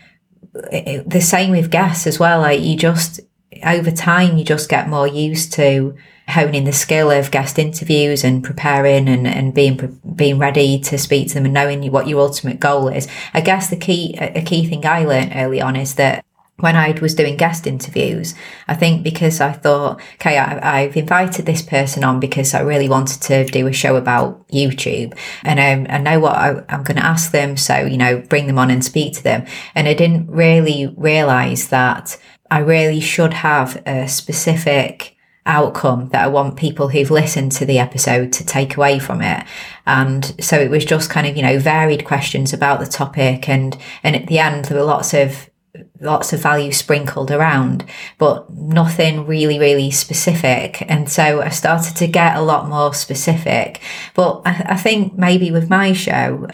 the same with guests as well. Like you just over time you just get more used to honing the skill of guest interviews and preparing and, and being being ready to speak to them and knowing what your ultimate goal is. I guess the key a key thing I learned early on is that when I was doing guest interviews, I think because I thought, okay, I, have invited this person on because I really wanted to do a show about YouTube and um, I know what I, I'm going to ask them. So, you know, bring them on and speak to them. And I didn't really realize that I really should have a specific outcome that I want people who've listened to the episode to take away from it. And so it was just kind of, you know, varied questions about the topic. And, and at the end, there were lots of lots of value sprinkled around, but nothing really, really specific. And so I started to get a lot more specific. But I, I think maybe with my show,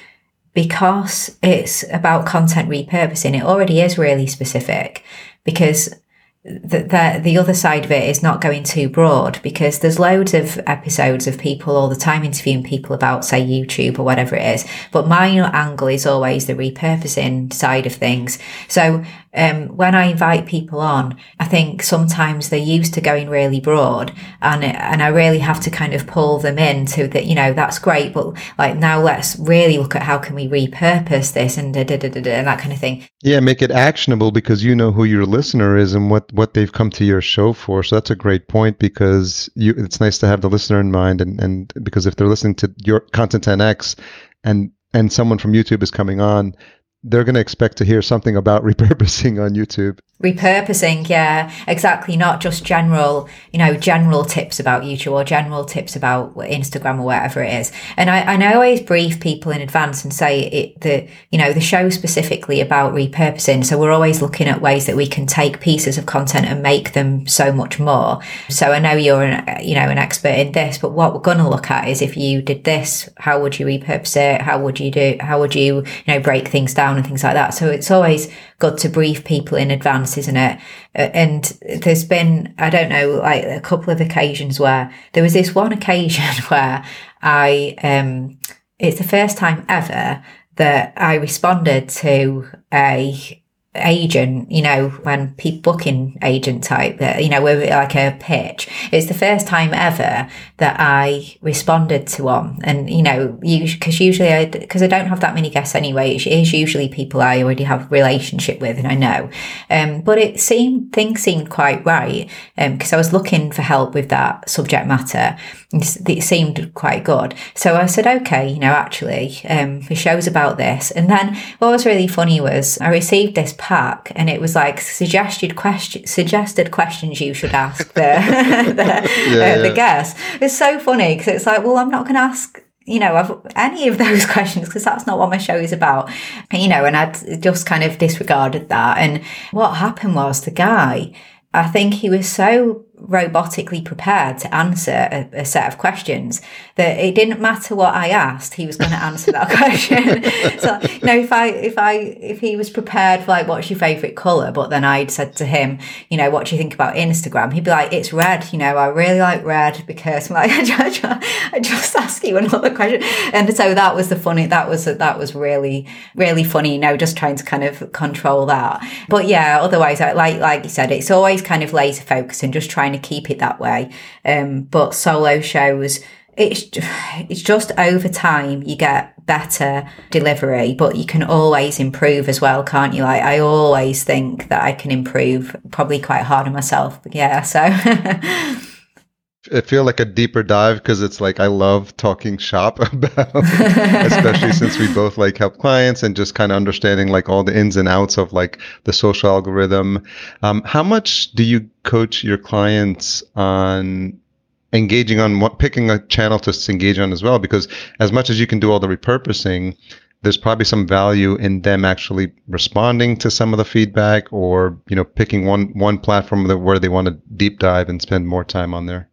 because it's about content repurposing, it already is really specific because the, the, the other side of it is not going too broad because there's loads of episodes of people all the time interviewing people about say YouTube or whatever it is. But my angle is always the repurposing side of things. So um, when I invite people on, I think sometimes they're used to going really broad and, and I really have to kind of pull them into that, you know, that's great, but like now let's really look at how can we repurpose this and da, da, da, da, and that kind of thing. Yeah, make it actionable because you know who your listener is and what, what they've come to your show for. So that's a great point because you, it's nice to have the listener in mind and, and because if they're listening to your content 10x and and someone from YouTube is coming on, they're going to expect to hear something about repurposing on YouTube. Repurposing, yeah, exactly. Not just general, you know, general tips about YouTube or general tips about Instagram or whatever it is. And I, and I always brief people in advance and say it, the, you know, the show specifically about repurposing. So we're always looking at ways that we can take pieces of content and make them so much more. So I know you're, an, you know, an expert in this, but what we're going to look at is if you did this, how would you repurpose it? How would you do, how would you, you know, break things down and things like that? So it's always good to brief people in advance isn't it? Uh, and there's been, I don't know, like a couple of occasions where there was this one occasion where I, um, it's the first time ever that I responded to a agent, you know, when people booking agent type that, you know, we're like a pitch. It's the first time ever that I responded to one. And, you know, because usually I, because I don't have that many guests anyway, it is usually people I already have relationship with and I know. Um, but it seemed, things seemed quite right. Um, because I was looking for help with that subject matter. It seemed quite good. So I said, okay, you know, actually, um, the show's about this. And then what was really funny was I received this pack and it was like suggested question, suggested questions you should ask the, the, yeah, uh, the guest. It's so funny because it's like, well, I'm not going to ask you know, I've, any of those questions because that's not what my show is about, you know, and I'd just kind of disregarded that. And what happened was the guy, I think he was so robotically prepared to answer a, a, set of questions that it didn't matter what I asked, he was going to answer that question. so, you know, if I, if I, if he was prepared for like, what's your favorite color? But then I'd said to him, you know, what do you think about Instagram? He'd be like, it's red, you know, I really like red because I'm like, I just ask you another question. And so that was the funny, that was, that was really, really funny, you know, just trying to kind of control that. But yeah, otherwise, like, like you said, it's always kind of laser focus and just trying trying to keep it that way. Um, but solo shows, it's it's just over time you get better delivery, but you can always improve as well, can't you? Like I always think that I can improve, probably quite hard on myself. But yeah, so. I feel like a deeper dive because it's like I love talking shop about, especially since we both like help clients and just kind of understanding like all the ins and outs of like the social algorithm. Um, how much do you coach your clients on engaging on what picking a channel to engage on as well? Because as much as you can do all the repurposing, there's probably some value in them actually responding to some of the feedback or you know picking one one platform where they want to deep dive and spend more time on there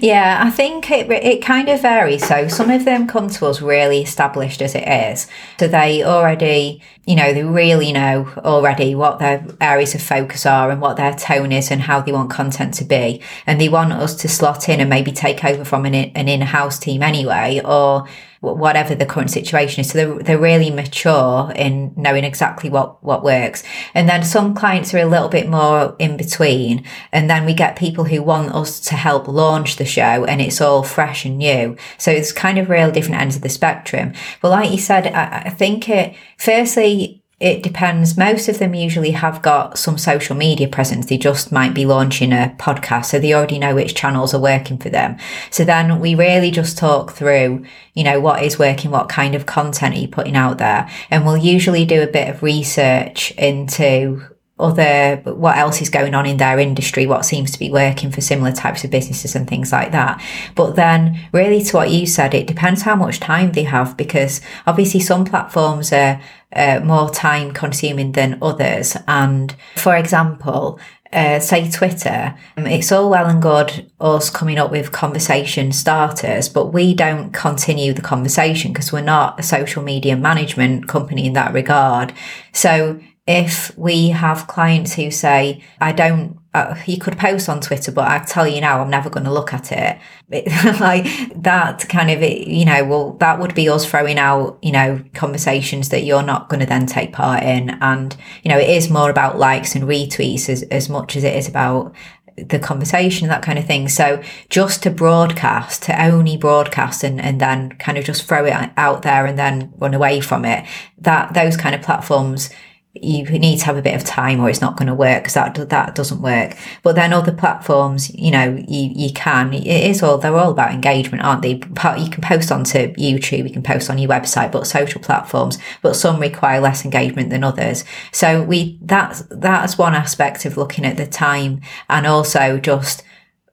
yeah, I think it, it kind of varies. So some of them come to us really established as it is. So they already, you know, they really know already what their areas of focus are and what their tone is and how they want content to be. And they want us to slot in and maybe take over from an, an in-house team anyway, or whatever the current situation is. So they're, they're really mature in knowing exactly what, what works. And then some clients are a little bit more in between. And then we get people who want us to help launch the show and it's all fresh and new. So it's kind of real different ends of the spectrum. But like you said, I, I think it, firstly, it depends. Most of them usually have got some social media presence. They just might be launching a podcast. So they already know which channels are working for them. So then we really just talk through, you know, what is working, what kind of content are you putting out there? And we'll usually do a bit of research into other what else is going on in their industry what seems to be working for similar types of businesses and things like that but then really to what you said it depends how much time they have because obviously some platforms are uh, more time consuming than others and for example uh, say Twitter, um, it's all well and good us coming up with conversation starters, but we don't continue the conversation because we're not a social media management company in that regard. So if we have clients who say, I don't, uh, you could post on Twitter, but I tell you now, I'm never going to look at it. it. like that kind of, you know, well, that would be us throwing out, you know, conversations that you're not going to then take part in. And, you know, it is more about likes and retweets as, as much as it is about the conversation, and that kind of thing. So just to broadcast, to only broadcast and, and then kind of just throw it out there and then run away from it, that those kind of platforms, you need to have a bit of time or it's not going to work because that that doesn't work. But then other platforms you know you you can it is all they're all about engagement aren't they? You can post onto youtube you can post on your website but social platforms but some require less engagement than others. So we that's that's one aspect of looking at the time and also just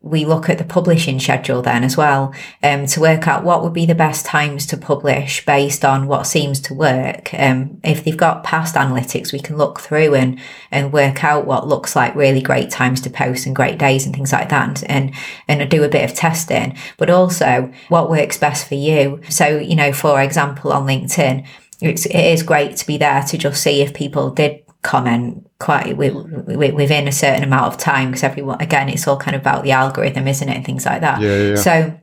we look at the publishing schedule then as well um, to work out what would be the best times to publish based on what seems to work. Um, if they've got past analytics, we can look through and, and work out what looks like really great times to post and great days and things like that and, and, and do a bit of testing, but also what works best for you. So, you know, for example, on LinkedIn, it's, it is great to be there to just see if people did comment quite mm-hmm. within a certain amount of time because everyone again it's all kind of about the algorithm isn't it and things like that yeah, yeah. so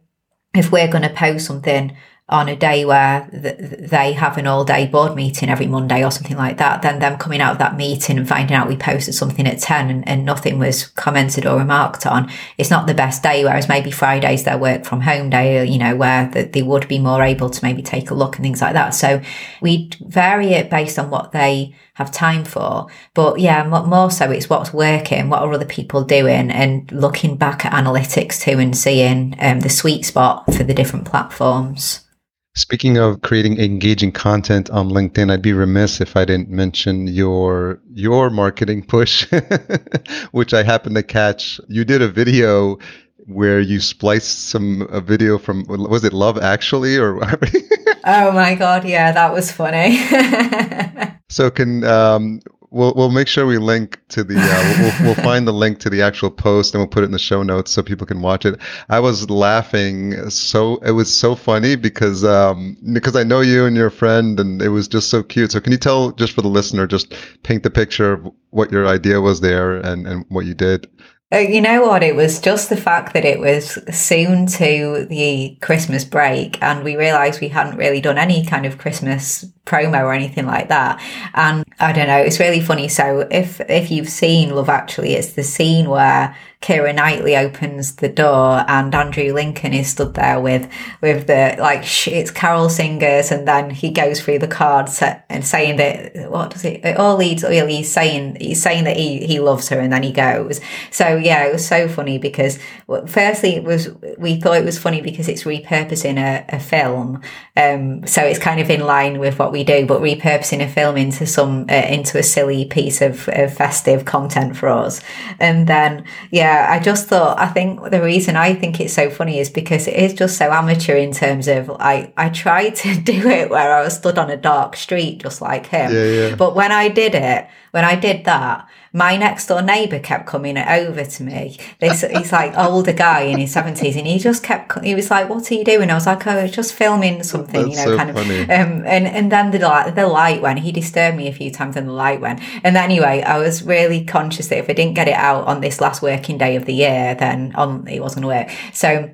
if we're going to post something on a day where th- they have an all day board meeting every Monday or something like that, then them coming out of that meeting and finding out we posted something at 10 and, and nothing was commented or remarked on, it's not the best day. Whereas maybe Friday's their work from home day, you know, where the, they would be more able to maybe take a look and things like that. So we vary it based on what they have time for. But yeah, more so it's what's working, what are other people doing, and looking back at analytics too and seeing um, the sweet spot for the different platforms. Speaking of creating engaging content on LinkedIn, I'd be remiss if I didn't mention your your marketing push, which I happened to catch. You did a video where you spliced some a video from was it Love Actually or Oh my god, yeah, that was funny. so can um, we'll we'll make sure we link to the uh, we'll, we'll find the link to the actual post and we'll put it in the show notes so people can watch it. I was laughing so it was so funny because um because I know you and your friend and it was just so cute. So can you tell just for the listener just paint the picture of what your idea was there and and what you did? Uh, you know what? It was just the fact that it was soon to the Christmas break, and we realised we hadn't really done any kind of Christmas promo or anything like that. And I don't know, it's really funny. So if if you've seen Love Actually, it's the scene where Keira Knightley opens the door and Andrew Lincoln is stood there with with the like sh- it's carol singers and then he goes through the cards and saying that what does it it all leads really he's saying he's saying that he he loves her and then he goes so yeah it was so funny because firstly it was we thought it was funny because it's repurposing a, a film um so it's kind of in line with what we do but repurposing a film into some uh, into a silly piece of, of festive content for us and then yeah yeah, I just thought, I think the reason I think it's so funny is because it is just so amateur in terms of, I, I tried to do it where I was stood on a dark street just like him. Yeah, yeah. But when I did it, when I did that, my next door neighbour kept coming over to me. This he's like older guy in his seventies, and he just kept. He was like, "What are you doing?" I was like, "Oh, just filming something," That's you know, so kind funny. of. Um, and and then the light, the light went. He disturbed me a few times, and the light went. And anyway, I was really conscious that if I didn't get it out on this last working day of the year, then on it wasn't going to work. So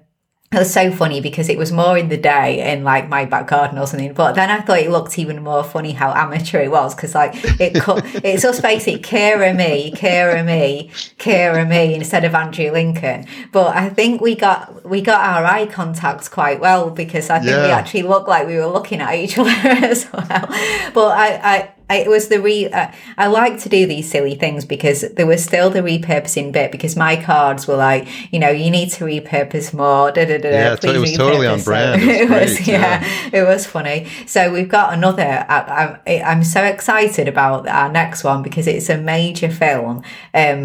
it was so funny because it was more in the day in like my back garden or something. But then I thought it looked even more funny how amateur it was because like it cut, it's just basically Keira me, Keira me, Keira me instead of Andrew Lincoln. But I think we got we got our eye contact quite well because I think we actually looked like we were looking at each other as well. But I, I it was the re. Uh, I like to do these silly things because there was still the repurposing bit because my cards were like, you know, you need to repurpose more. Da, da, da, yeah, it was totally on brand. So it, was, great, yeah, yeah, it was funny. So we've got another. I, am I'm so excited about our next one because it's a major film, um,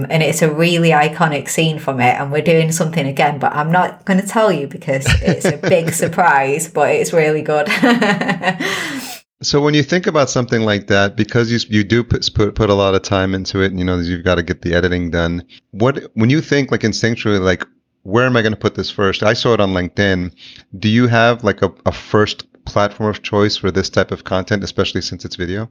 and it's a really iconic scene from it, and we're doing something again. But I'm not going to tell you because it's a big surprise, but it's really good. So when you think about something like that, because you you do put put, put a lot of time into it, and you know you've got to get the editing done. What when you think like instinctually, like where am I going to put this first? I saw it on LinkedIn. Do you have like a, a first platform of choice for this type of content, especially since it's video?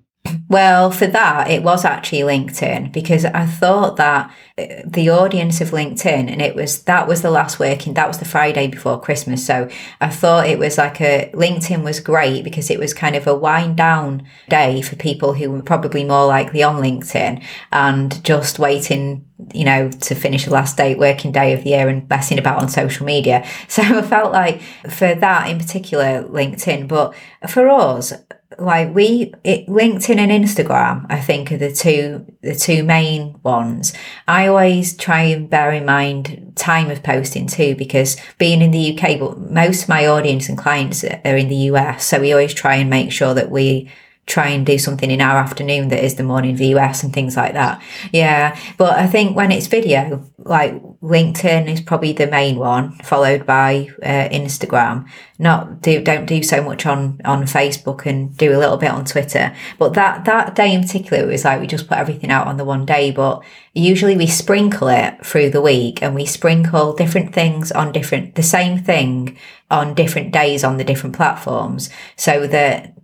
Well, for that, it was actually LinkedIn because I thought that uh, the audience of LinkedIn, and it was that was the last working, that was the Friday before Christmas. So I thought it was like a LinkedIn was great because it was kind of a wind down day for people who were probably more likely on LinkedIn and just waiting you know, to finish the last day, working day of the year and messing about on social media. So I felt like for that in particular, LinkedIn, but for us, like we it, linkedin and instagram i think are the two the two main ones i always try and bear in mind time of posting too because being in the uk but most of my audience and clients are in the us so we always try and make sure that we try and do something in our afternoon that is the morning of the US and things like that. Yeah. But I think when it's video, like LinkedIn is probably the main one, followed by uh, Instagram. Not do, don't do so much on, on Facebook and do a little bit on Twitter. But that, that day in particular, it was like we just put everything out on the one day, but usually we sprinkle it through the week and we sprinkle different things on different, the same thing on different days on the different platforms so that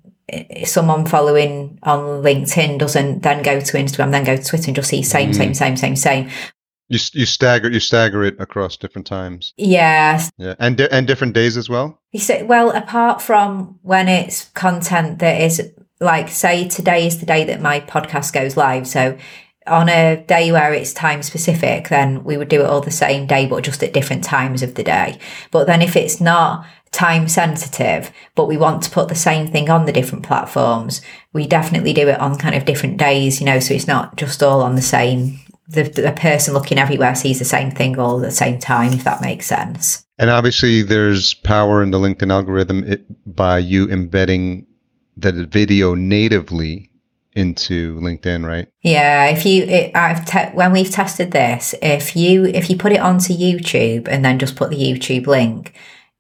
someone following on LinkedIn doesn't then go to Instagram, then go to Twitter and just see same, mm. same, same, same, same. You, you stagger you stagger it across different times. Yes. Yeah, and di- and different days as well. You say well, apart from when it's content that is like say today is the day that my podcast goes live, so on a day where it's time specific, then we would do it all the same day, but just at different times of the day. But then if it's not time sensitive, but we want to put the same thing on the different platforms, we definitely do it on kind of different days, you know, so it's not just all on the same. The, the person looking everywhere sees the same thing all at the same time, if that makes sense. And obviously, there's power in the LinkedIn algorithm it, by you embedding the video natively into LinkedIn, right? Yeah, if you, it, I've te- when we've tested this, if you if you put it onto YouTube and then just put the YouTube link,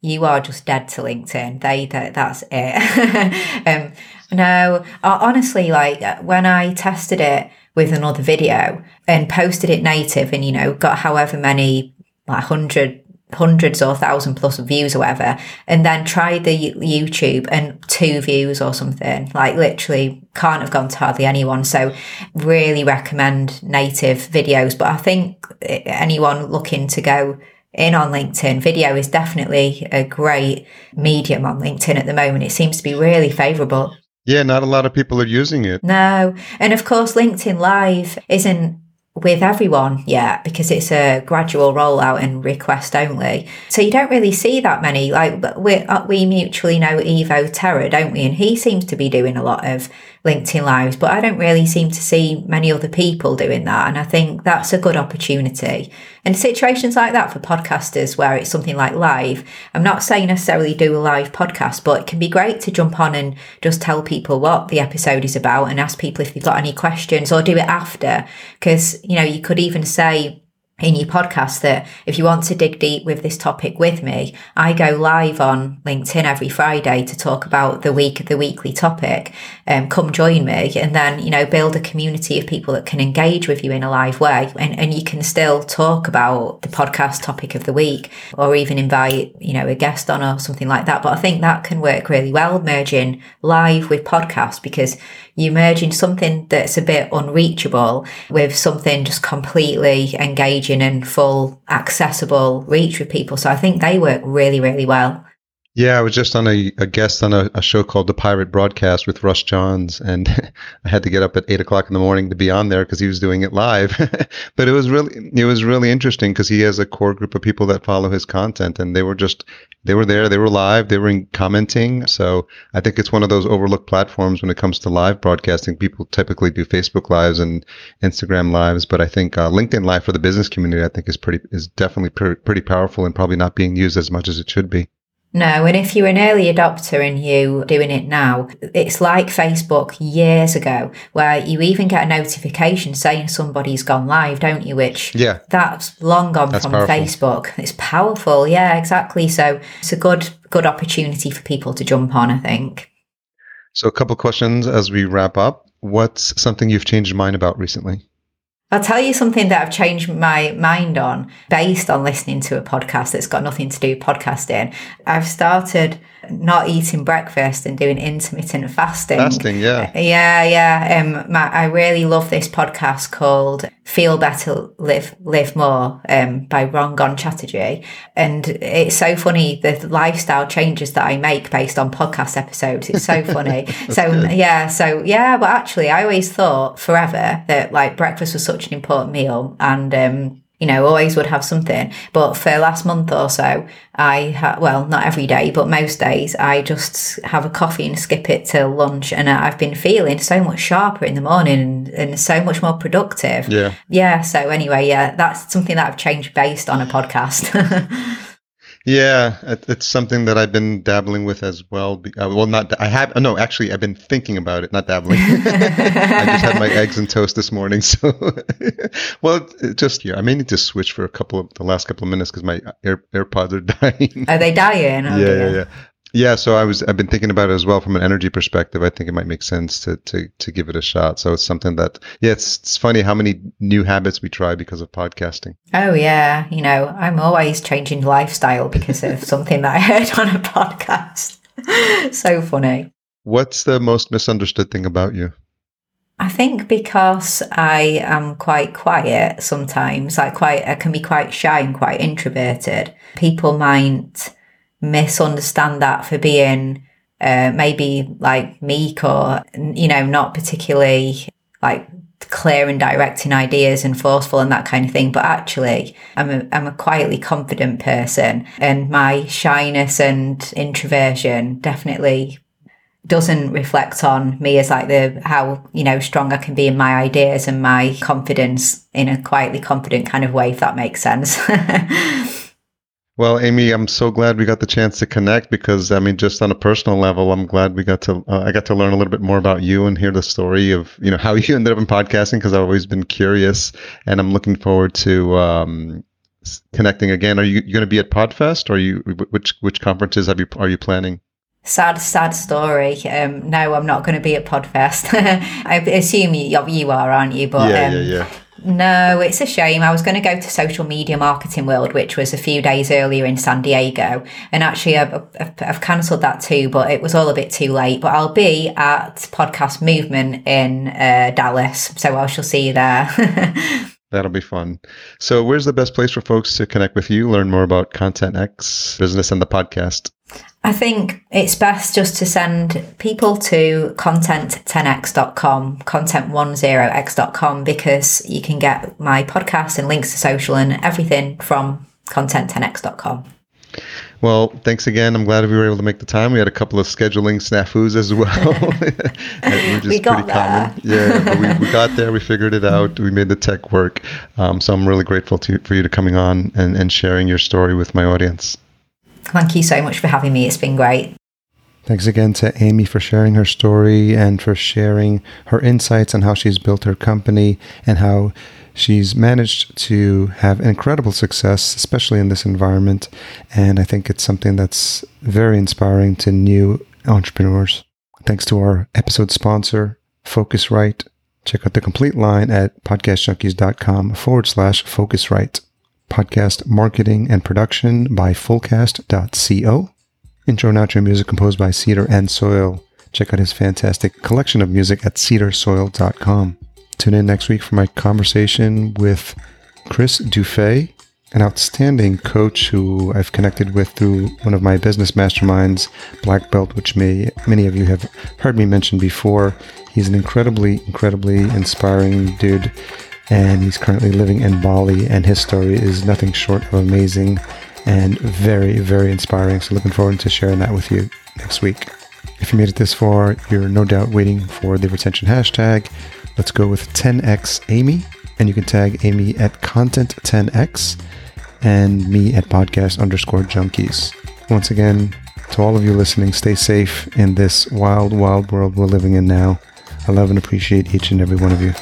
you are just dead to LinkedIn. They, that, that's it. um, no, honestly, like uh, when I tested it with another video and posted it native and, you know, got however many, like hundred, hundreds or thousand plus views or whatever, and then tried the YouTube and two views or something, like literally can't have gone to hardly anyone. So really recommend native videos. But I think uh, anyone looking to go in on LinkedIn. Video is definitely a great medium on LinkedIn at the moment. It seems to be really favorable. Yeah, not a lot of people are using it. No. And of course, LinkedIn Live isn't with everyone yet because it's a gradual rollout and request only. So you don't really see that many. Like we uh, we mutually know Evo Terra, don't we? And he seems to be doing a lot of LinkedIn lives, but I don't really seem to see many other people doing that. And I think that's a good opportunity. And situations like that for podcasters where it's something like live, I'm not saying necessarily do a live podcast, but it can be great to jump on and just tell people what the episode is about and ask people if they've got any questions or do it after. Cause, you know, you could even say, in your podcast that if you want to dig deep with this topic with me, I go live on LinkedIn every Friday to talk about the week, the weekly topic. Um, come join me and then, you know, build a community of people that can engage with you in a live way. And, and you can still talk about the podcast topic of the week or even invite, you know, a guest on or something like that. But I think that can work really well, merging live with podcast because you merge merging something that's a bit unreachable with something just completely engaging and full accessible reach with people. So I think they work really, really well. Yeah, I was just on a, a guest on a, a, show called The Pirate Broadcast with Russ Johns, and I had to get up at eight o'clock in the morning to be on there because he was doing it live. but it was really it was really interesting because he has a core group of people that follow his content, and they were just they were there, they were live, they were commenting. So I think it's one of those overlooked platforms when it comes to live broadcasting. People typically do Facebook lives and Instagram lives, but I think uh, LinkedIn Live for the business community, I think is pretty is definitely pretty, pretty powerful and probably not being used as much as it should be. No, and if you're an early adopter and you doing it now, it's like Facebook years ago, where you even get a notification saying somebody's gone live, don't you? Which yeah, that's long gone that's from powerful. Facebook. It's powerful, yeah, exactly. So it's a good good opportunity for people to jump on. I think. So a couple questions as we wrap up. What's something you've changed your mind about recently? I'll tell you something that I've changed my mind on based on listening to a podcast that's got nothing to do with podcasting. I've started not eating breakfast and doing intermittent fasting. Fasting, yeah. Yeah, yeah. Um, my, I really love this podcast called Feel Better, Live Live More um, by Rangan Chatterjee. And it's so funny the lifestyle changes that I make based on podcast episodes. It's so funny. so, good. yeah, so yeah, but actually, I always thought forever that like breakfast was such an important meal. And, um, you know, always would have something. But for last month or so, I ha- well, not every day, but most days, I just have a coffee and skip it till lunch, and I've been feeling so much sharper in the morning and, and so much more productive. Yeah, yeah. So anyway, yeah, that's something that I've changed based on a podcast. Yeah, it's something that I've been dabbling with as well. Uh, well, not I have no, actually, I've been thinking about it, not dabbling. I just had my eggs and toast this morning, so well, just yeah. I may need to switch for a couple of the last couple of minutes because my Air, AirPods are dying. Are they dying? Oh, yeah, yeah, yeah. Yeah, so I was I've been thinking about it as well from an energy perspective. I think it might make sense to to to give it a shot. So it's something that yeah, it's it's funny how many new habits we try because of podcasting. Oh yeah, you know, I'm always changing lifestyle because of something that I heard on a podcast. so funny. What's the most misunderstood thing about you? I think because I am quite quiet sometimes, like quite I can be quite shy and quite introverted. People might misunderstand that for being uh, maybe like meek or, you know, not particularly like clear and directing ideas and forceful and that kind of thing. But actually, I'm a, I'm a quietly confident person and my shyness and introversion definitely doesn't reflect on me as like the how you know strong I can be in my ideas and my confidence in a quietly confident kind of way if that makes sense. Well, Amy, I'm so glad we got the chance to connect because I mean, just on a personal level, I'm glad we got to uh, I got to learn a little bit more about you and hear the story of you know how you ended up in podcasting because I've always been curious, and I'm looking forward to um, connecting again. Are you going to be at Podfest, or you which which conferences have you are you planning? Sad, sad story. Um, no, I'm not going to be at Podfest. I assume you, you are, aren't you? But yeah, um, yeah, yeah. No, it's a shame. I was going to go to Social Media Marketing World, which was a few days earlier in San Diego. And actually, I've, I've, I've cancelled that too, but it was all a bit too late. But I'll be at Podcast Movement in uh, Dallas. So I shall see you there. That'll be fun. So, where's the best place for folks to connect with you, learn more about Content X business and the podcast? I think it's best just to send people to content10x.com, content10x.com, because you can get my podcast and links to social and everything from content10x.com. Well, thanks again. I'm glad we were able to make the time. We had a couple of scheduling snafus as well, we got pretty there. common. Yeah, we, we got there. We figured it out. We made the tech work. Um, so I'm really grateful to, for you to coming on and, and sharing your story with my audience. Thank you so much for having me. It's been great. Thanks again to Amy for sharing her story and for sharing her insights on how she's built her company and how she's managed to have incredible success, especially in this environment. And I think it's something that's very inspiring to new entrepreneurs. Thanks to our episode sponsor, Focusrite. Check out the complete line at podcastjunkies.com forward slash Focusrite podcast marketing and production by fullcast.co. Intro and outro music composed by Cedar and Soil. Check out his fantastic collection of music at cedarsoil.com. Tune in next week for my conversation with Chris Dufay. an outstanding coach who I've connected with through one of my business masterminds, Black Belt, which may, many of you have heard me mention before. He's an incredibly, incredibly inspiring dude, and he's currently living in Bali, and his story is nothing short of amazing and very, very inspiring. So, looking forward to sharing that with you next week. If you made it this far, you're no doubt waiting for the retention hashtag. Let's go with 10x Amy, and you can tag Amy at content10x and me at podcast underscore junkies. Once again, to all of you listening, stay safe in this wild, wild world we're living in now. I love and appreciate each and every one of you.